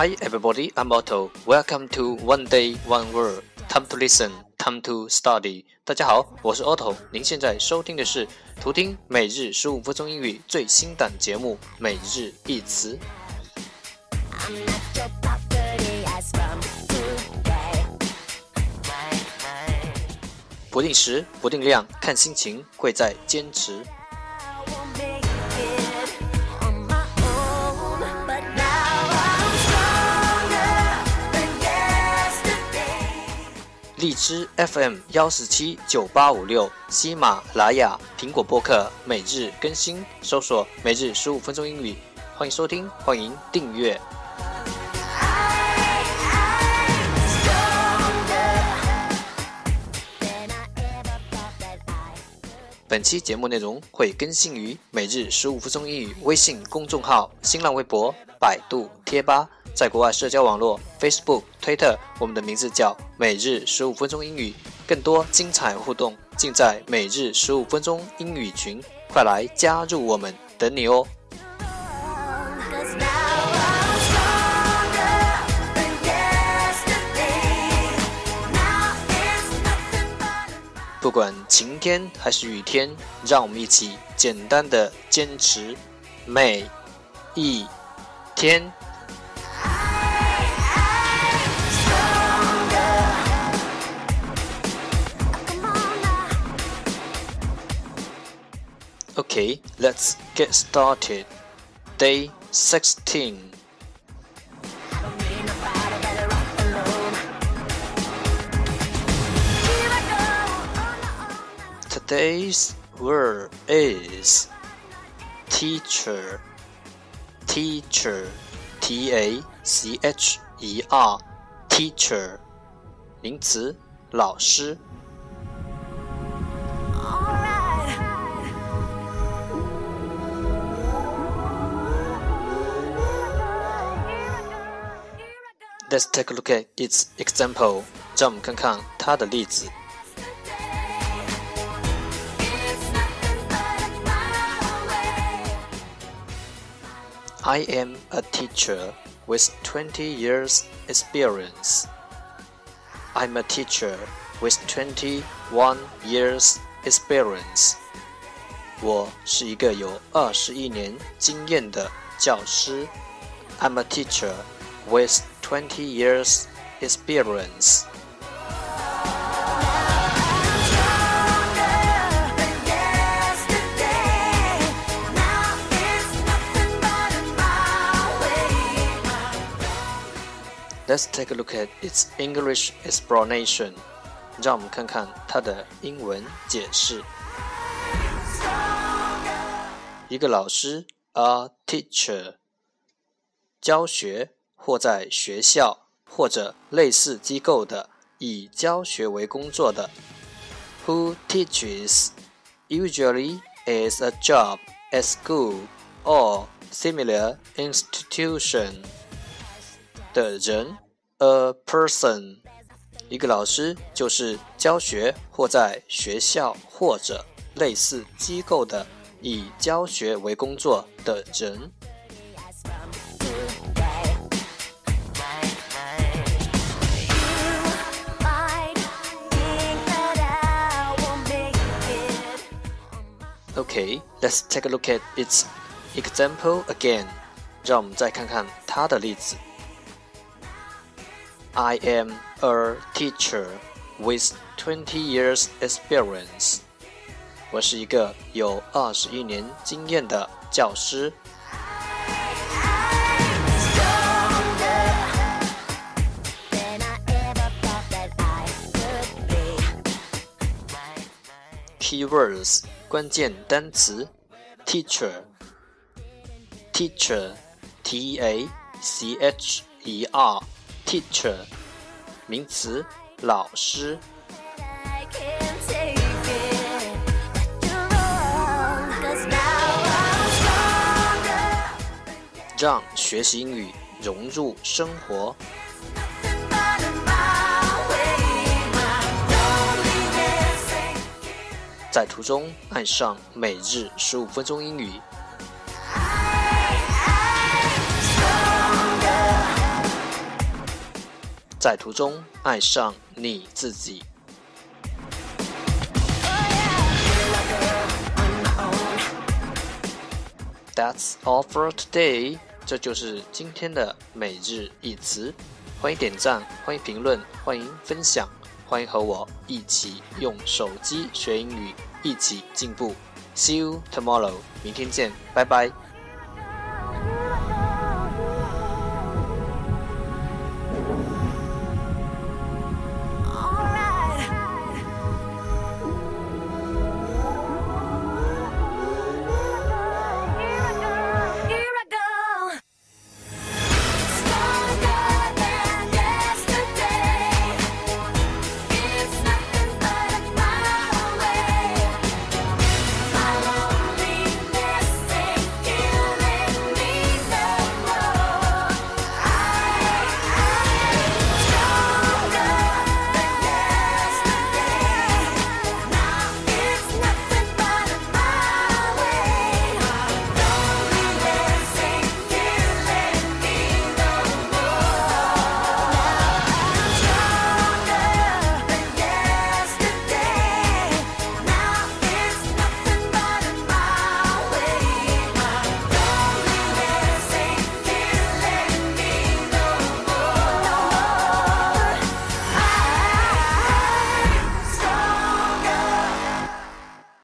Hi everybody, I'm Otto. Welcome to One Day One Word. Time to listen, time to study. 大家好，我是 Otto。您现在收听的是图听每日十五分钟英语最新档节目《每日一词》。不定时，不定量，看心情，贵在坚持。荔枝 FM 幺四七九八五六，喜马拉雅、苹果播客每日更新，搜索“每日十五分钟英语”，欢迎收听，欢迎订阅。本期节目内容会更新于“每日十五分钟英语”微信公众号、新浪微博、百度贴吧。在国外社交网络 Facebook、Twitter，我们的名字叫每日十五分钟英语。更多精彩互动尽在每日十五分钟英语群，快来加入我们，等你哦！不管晴天还是雨天，让我们一起简单的坚持每一天。Okay, let's get started. Day 16. Today's word is teacher. Teacher. T A C H E R. Teacher. 名词，老师。 Let's take a look at its example. 让我们看看它的例子。I am a teacher with 20 years experience. I'm a teacher with 21 years experience. 我是一个有二十一年经验的教师。I'm a teacher with 20 years experience. Let's take a look at its English explanation. 让我们看看它的英文解释。一个老师，a teacher，教学 或在学校或者类似机构的以教学为工作的，who teaches usually is a job at school or similar institution 的人，a person，一个老师就是教学或在学校或者类似机构的以教学为工作的人。Okay, let's take a look at its example again. 让我们再看看它的例子。I am a teacher with twenty years experience. 我是一个有二十一年经验的教师。 Keywords 关键单词：teacher，teacher，t a c h e r，teacher，名词，老师。让学习英语融入生活。 在途中爱上每日十五分钟英语。在途中爱上你自己。That's all for today。这就是今天的每日一词。欢迎点赞，欢迎评论，欢迎分享，欢迎和我一起用手机学英语，一起进步。See you tomorrow。明天见，拜拜。